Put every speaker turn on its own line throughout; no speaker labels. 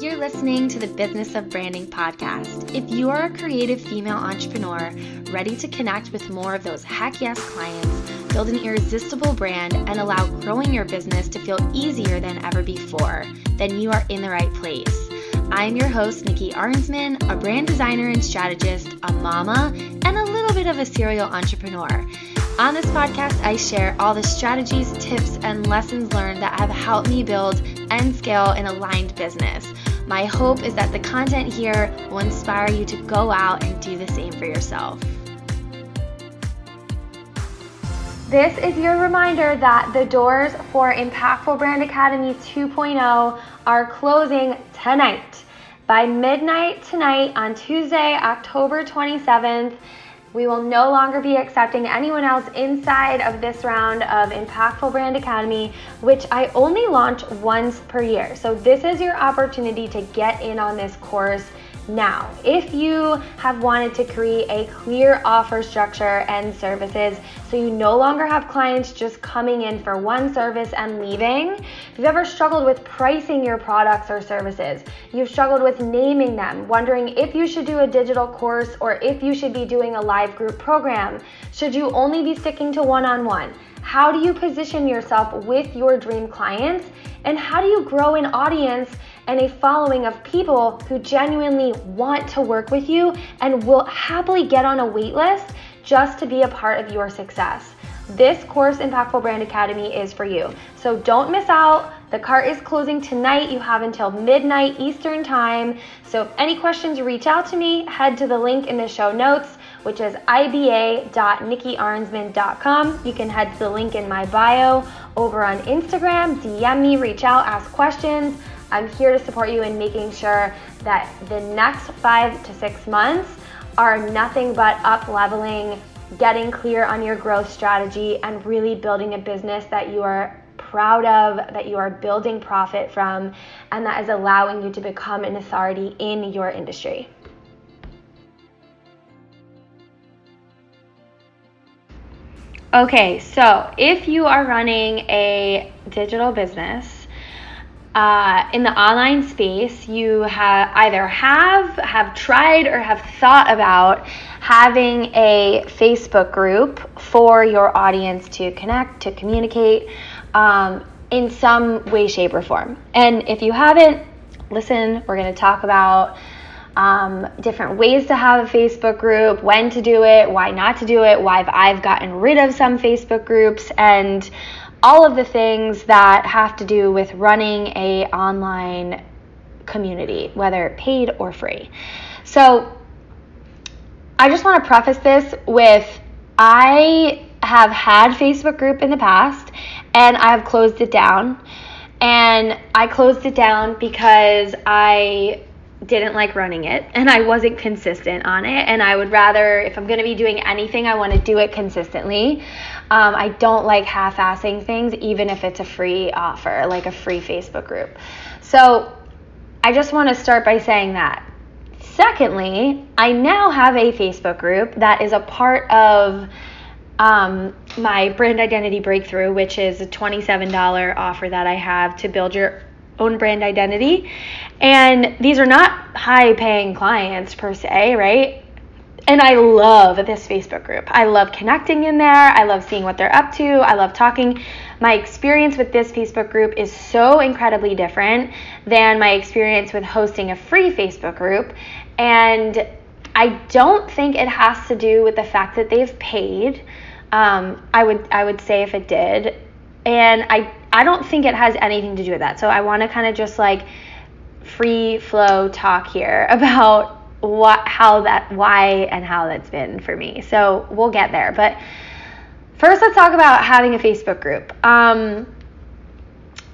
You're listening to the Business of Branding podcast. If you are a creative female entrepreneur ready to connect with more of those heck yes clients, build an irresistible brand, and allow growing your business to feel easier than ever before, then you are in the right place. I'm your host, Nikki Arensman, a brand designer and strategist, a mama, and a little bit of a serial entrepreneur. On this podcast, I share all the strategies, tips, and lessons learned that have helped me build and scale an aligned business. My hope is that the content here will inspire you to go out and do the same for yourself. This is your reminder that the doors for Impactful Brand Academy 2.0 are closing tonight. By midnight tonight on Tuesday, October 27th, we will no longer be accepting anyone else inside of this round of Impactful Brand Academy, which I only launch once per year. So, this is your opportunity to get in on this course now, if you have wanted to create a clear offer structure and services so you no longer have clients just coming in for one service and leaving, if you've ever struggled with pricing your products or services, you've struggled with naming them, wondering if you should do a digital course or if you should be doing a live group program, should you only be sticking to one on one? How do you position yourself with your dream clients? And how do you grow an audience and a following of people who genuinely want to work with you and will happily get on a wait list just to be a part of your success. This course, Impactful Brand Academy, is for you. So don't miss out. The cart is closing tonight. You have until midnight Eastern Time. So if any questions, reach out to me. Head to the link in the show notes, which is iba.nikkiarensman.com. You can head to the link in my bio over on Instagram. DM me, reach out, ask questions. I'm here to support you in making sure that the next five to six months are nothing but up leveling, getting clear on your growth strategy, and really building a business that you are proud of, that you are building profit from, and that is allowing you to become an authority in your industry. Okay, so if you are running a digital business, uh, in the online space, you have either have have tried or have thought about having a Facebook group for your audience to connect, to communicate um, in some way, shape, or form. And if you haven't, listen. We're going to talk about. Um, different ways to have a Facebook group, when to do it, why not to do it, why I've gotten rid of some Facebook groups, and all of the things that have to do with running a online community, whether paid or free. So I just want to preface this with I have had Facebook group in the past and I have closed it down. And I closed it down because I didn't like running it and I wasn't consistent on it. And I would rather, if I'm going to be doing anything, I want to do it consistently. Um, I don't like half assing things, even if it's a free offer, like a free Facebook group. So I just want to start by saying that. Secondly, I now have a Facebook group that is a part of um, my brand identity breakthrough, which is a $27 offer that I have to build your own brand identity. And these are not high paying clients per se, right? And I love this Facebook group. I love connecting in there. I love seeing what they're up to. I love talking. My experience with this Facebook group is so incredibly different than my experience with hosting a free Facebook group. And I don't think it has to do with the fact that they've paid. Um, I would I would say if it did, and I I don't think it has anything to do with that. So I want to kind of just like free flow talk here about what how that why and how that's been for me. So we'll get there. But first let's talk about having a Facebook group. Um,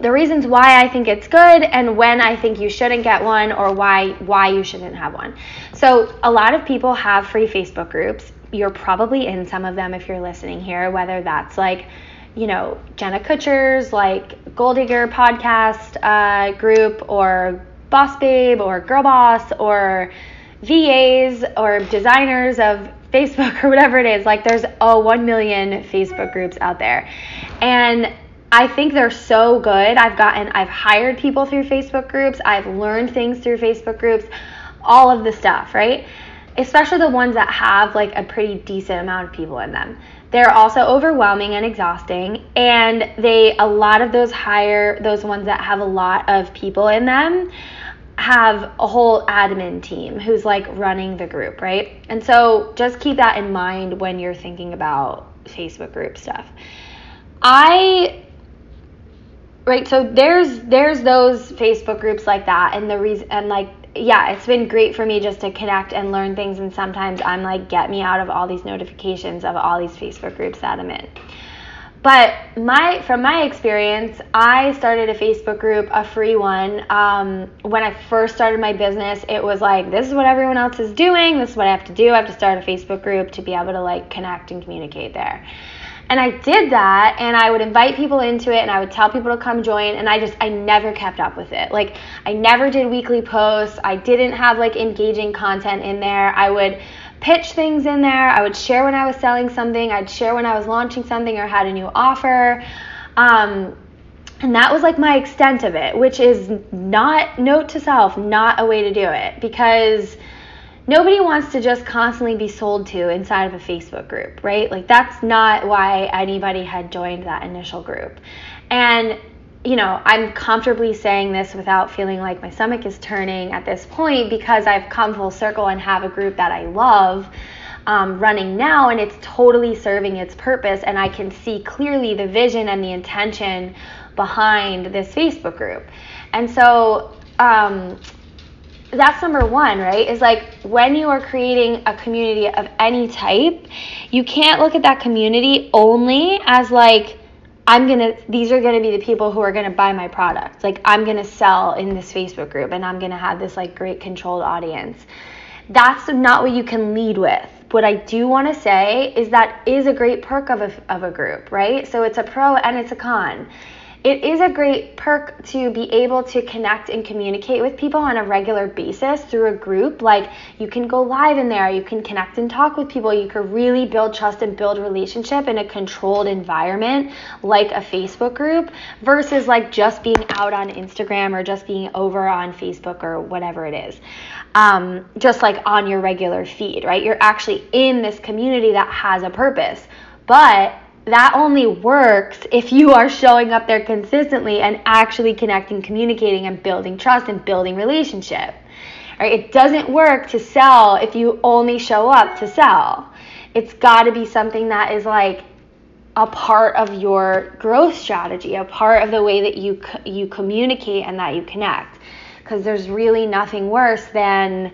the reasons why I think it's good and when I think you shouldn't get one or why why you shouldn't have one. So a lot of people have free Facebook groups. You're probably in some of them if you're listening here, whether that's like you know, Jenna Kutcher's like Goal Digger podcast uh, group or Boss Babe or Girl Boss or VAs or designers of Facebook or whatever it is. Like there's oh 1 million Facebook groups out there. And I think they're so good. I've gotten, I've hired people through Facebook groups, I've learned things through Facebook groups, all of the stuff, right? Especially the ones that have like a pretty decent amount of people in them. They're also overwhelming and exhausting, and they, a lot of those higher, those ones that have a lot of people in them, have a whole admin team who's like running the group, right? And so just keep that in mind when you're thinking about Facebook group stuff. I right so there's there's those facebook groups like that and the reason and like yeah it's been great for me just to connect and learn things and sometimes i'm like get me out of all these notifications of all these facebook groups that i'm in. But my from my experience i started a facebook group a free one. Um, when i first started my business it was like this is what everyone else is doing this is what i have to do. I have to start a facebook group to be able to like connect and communicate there and I did that and I would invite people into it and I would tell people to come join and I just I never kept up with it. Like I never did weekly posts. I didn't have like engaging content in there. I would pitch things in there. I would share when I was selling something. I'd share when I was launching something or had a new offer. Um, and that was like my extent of it, which is not note to self, not a way to do it because nobody wants to just constantly be sold to inside of a Facebook group, right? Like that's not why anybody had joined that initial group. And you know, I'm comfortably saying this without feeling like my stomach is turning at this point because I've come full circle and have a group that I love um, running now, and it's totally serving its purpose. And I can see clearly the vision and the intention behind this Facebook group. And so, um, that's number one, right? Is like when you are creating a community of any type, you can't look at that community only as like, I'm gonna, these are gonna be the people who are gonna buy my product. Like, I'm gonna sell in this Facebook group and I'm gonna have this like great controlled audience. That's not what you can lead with. What I do wanna say is that is a great perk of a, of a group, right? So it's a pro and it's a con it is a great perk to be able to connect and communicate with people on a regular basis through a group. Like you can go live in there, you can connect and talk with people, you can really build trust and build relationship in a controlled environment like a Facebook group versus like just being out on Instagram or just being over on Facebook or whatever it is. Um, just like on your regular feed, right? You're actually in this community that has a purpose. But that only works if you are showing up there consistently and actually connecting, communicating, and building trust and building relationship. Right? It doesn't work to sell if you only show up to sell. It's got to be something that is like a part of your growth strategy, a part of the way that you you communicate and that you connect. Because there's really nothing worse than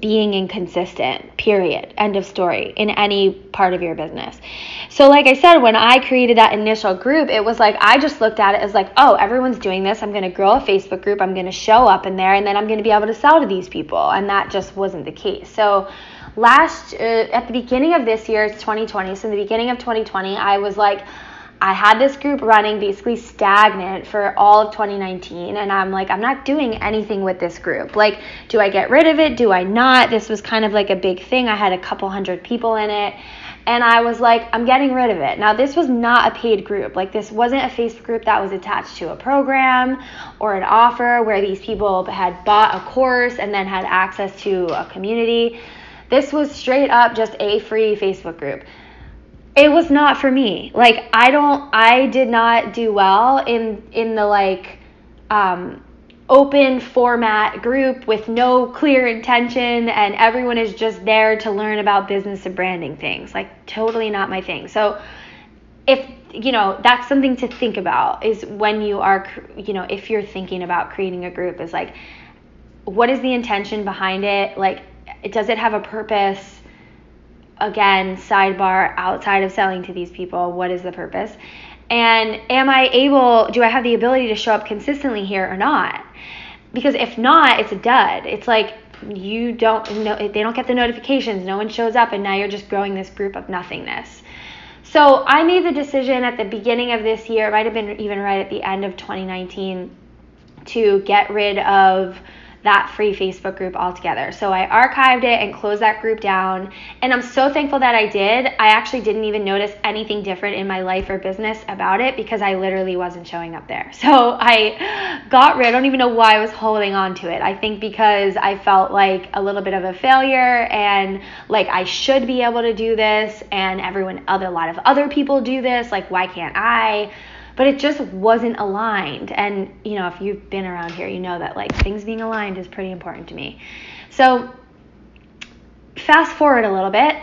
being inconsistent, period. End of story in any part of your business. So, like I said, when I created that initial group, it was like I just looked at it as like, oh, everyone's doing this. I'm going to grow a Facebook group. I'm going to show up in there and then I'm going to be able to sell to these people. And that just wasn't the case. So, last, uh, at the beginning of this year, it's 2020. So, in the beginning of 2020, I was like, I had this group running basically stagnant for all of 2019, and I'm like, I'm not doing anything with this group. Like, do I get rid of it? Do I not? This was kind of like a big thing. I had a couple hundred people in it, and I was like, I'm getting rid of it. Now, this was not a paid group. Like, this wasn't a Facebook group that was attached to a program or an offer where these people had bought a course and then had access to a community. This was straight up just a free Facebook group it was not for me. Like I don't I did not do well in in the like um open format group with no clear intention and everyone is just there to learn about business and branding things. Like totally not my thing. So if you know, that's something to think about is when you are you know, if you're thinking about creating a group is like what is the intention behind it? Like does it have a purpose? Again, sidebar outside of selling to these people, what is the purpose? And am I able, do I have the ability to show up consistently here or not? Because if not, it's a dud. It's like you don't know, they don't get the notifications, no one shows up, and now you're just growing this group of nothingness. So I made the decision at the beginning of this year, it might have been even right at the end of 2019, to get rid of that free Facebook group altogether. So I archived it and closed that group down. And I'm so thankful that I did. I actually didn't even notice anything different in my life or business about it because I literally wasn't showing up there. So I got rid, I don't even know why I was holding on to it. I think because I felt like a little bit of a failure and like I should be able to do this and everyone other a lot of other people do this, like why can't I? But it just wasn't aligned. And, you know, if you've been around here, you know that like things being aligned is pretty important to me. So, fast forward a little bit,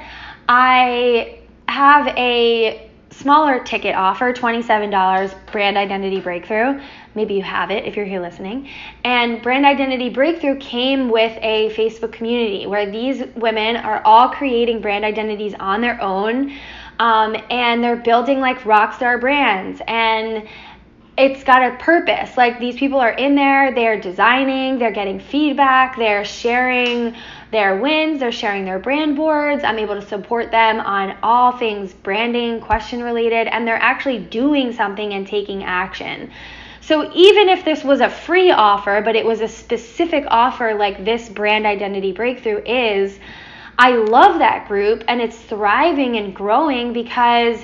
I have a smaller ticket offer $27 brand identity breakthrough maybe you have it if you're here listening and brand identity breakthrough came with a facebook community where these women are all creating brand identities on their own um, and they're building like rock star brands. And it's got a purpose. Like these people are in there. They're designing. They're getting feedback. They're sharing their wins. They're sharing their brand boards. I'm able to support them on all things branding question related and they're actually doing something and taking action. So even if this was a free offer but it was a specific offer like this brand identity breakthrough is I love that group and it's thriving and growing because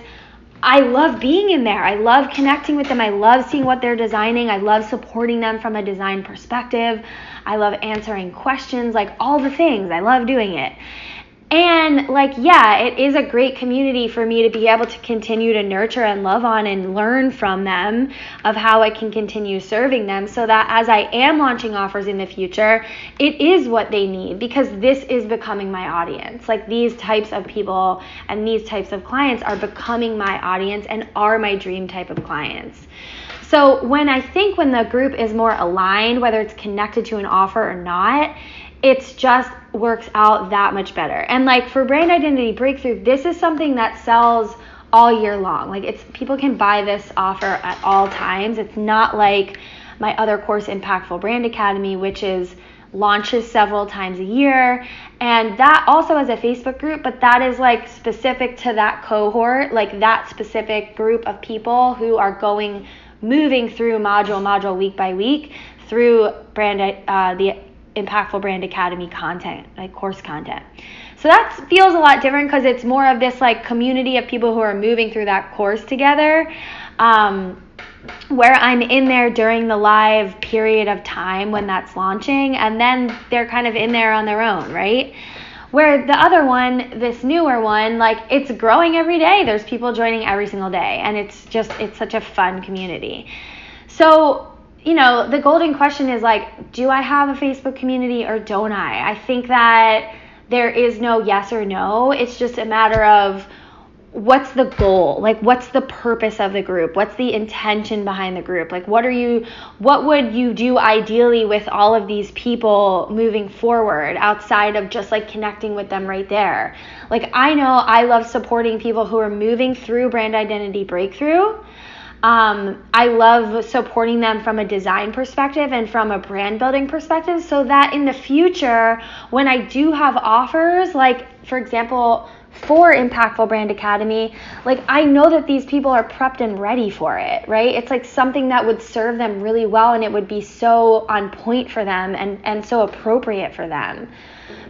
I love being in there. I love connecting with them. I love seeing what they're designing. I love supporting them from a design perspective. I love answering questions, like all the things. I love doing it. And like, yeah, it is a great community for me to be able to continue to nurture and love on and learn from them of how I can continue serving them so that as I am launching offers in the future, it is what they need because this is becoming my audience. Like these types of people and these types of clients are becoming my audience and are my dream type of clients. So when I think when the group is more aligned, whether it's connected to an offer or not, it's just works out that much better. And like for brand identity breakthrough, this is something that sells all year long. Like it's people can buy this offer at all times. It's not like my other course Impactful Brand Academy which is launches several times a year and that also has a Facebook group, but that is like specific to that cohort, like that specific group of people who are going moving through module module week by week through brand uh, the Impactful Brand Academy content, like course content. So that feels a lot different because it's more of this like community of people who are moving through that course together. Um, where I'm in there during the live period of time when that's launching, and then they're kind of in there on their own, right? Where the other one, this newer one, like it's growing every day. There's people joining every single day, and it's just, it's such a fun community. So you know, the golden question is like, do I have a Facebook community or don't I? I think that there is no yes or no. It's just a matter of what's the goal? Like, what's the purpose of the group? What's the intention behind the group? Like, what are you, what would you do ideally with all of these people moving forward outside of just like connecting with them right there? Like, I know I love supporting people who are moving through brand identity breakthrough um, I love supporting them from a design perspective and from a brand building perspective so that in the future, when I do have offers, like for example, for Impactful Brand Academy, like I know that these people are prepped and ready for it, right? It's like something that would serve them really well and it would be so on point for them and, and so appropriate for them.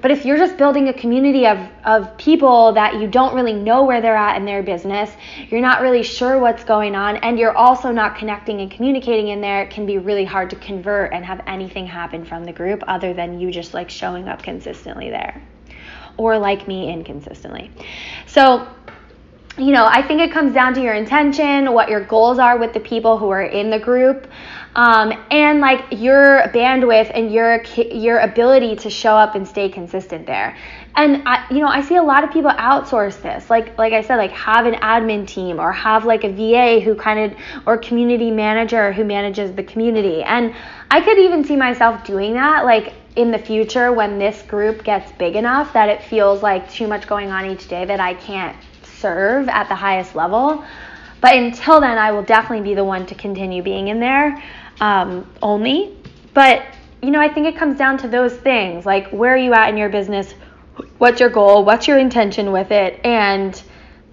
But if you're just building a community of, of people that you don't really know where they're at in their business, you're not really sure what's going on, and you're also not connecting and communicating in there, it can be really hard to convert and have anything happen from the group other than you just like showing up consistently there. Or like me, inconsistently. So, you know, I think it comes down to your intention, what your goals are with the people who are in the group um, and like your bandwidth and your your ability to show up and stay consistent there. And I, you know, I see a lot of people outsource this. Like like I said, like have an admin team or have like a VA who kind of or community manager who manages the community. And I could even see myself doing that like in the future when this group gets big enough that it feels like too much going on each day that I can't serve at the highest level. But until then, I will definitely be the one to continue being in there um, only. But, you know, I think it comes down to those things like where are you at in your business? What's your goal? What's your intention with it? And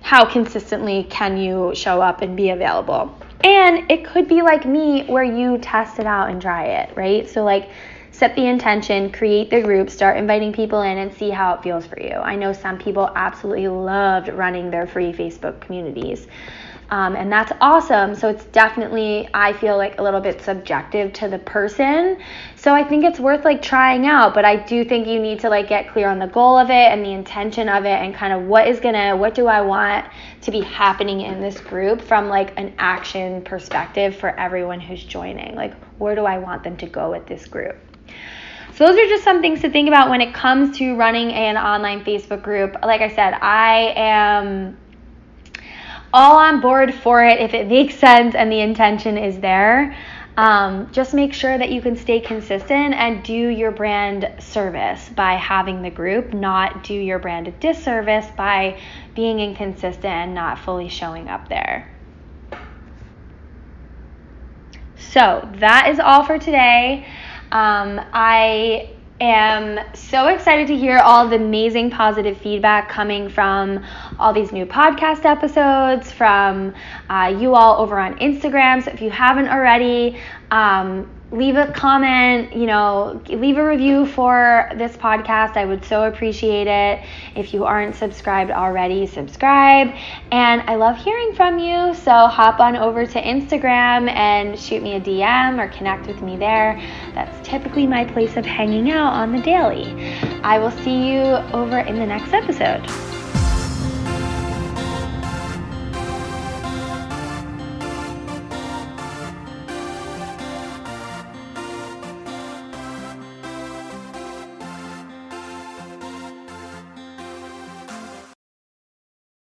how consistently can you show up and be available? And it could be like me where you test it out and try it, right? So, like, set the intention, create the group, start inviting people in, and see how it feels for you. I know some people absolutely loved running their free Facebook communities. Um, and that's awesome. So it's definitely, I feel like a little bit subjective to the person. So I think it's worth like trying out, but I do think you need to like get clear on the goal of it and the intention of it and kind of what is gonna, what do I want to be happening in this group from like an action perspective for everyone who's joining. Like, where do I want them to go with this group? So those are just some things to think about when it comes to running an online Facebook group. Like I said, I am all on board for it if it makes sense and the intention is there. Um, just make sure that you can stay consistent and do your brand service by having the group, not do your brand a disservice by being inconsistent and not fully showing up there. So that is all for today. Um, I am so excited to hear all the amazing positive feedback coming from all these new podcast episodes, from uh, you all over on Instagram. So if you haven't already, um, leave a comment, you know, leave a review for this podcast. I would so appreciate it. If you aren't subscribed already, subscribe. And I love hearing from you. So hop on over to Instagram and shoot me a DM or connect with me there. That's typically my place of hanging out on the daily. I will see you over in the next episode.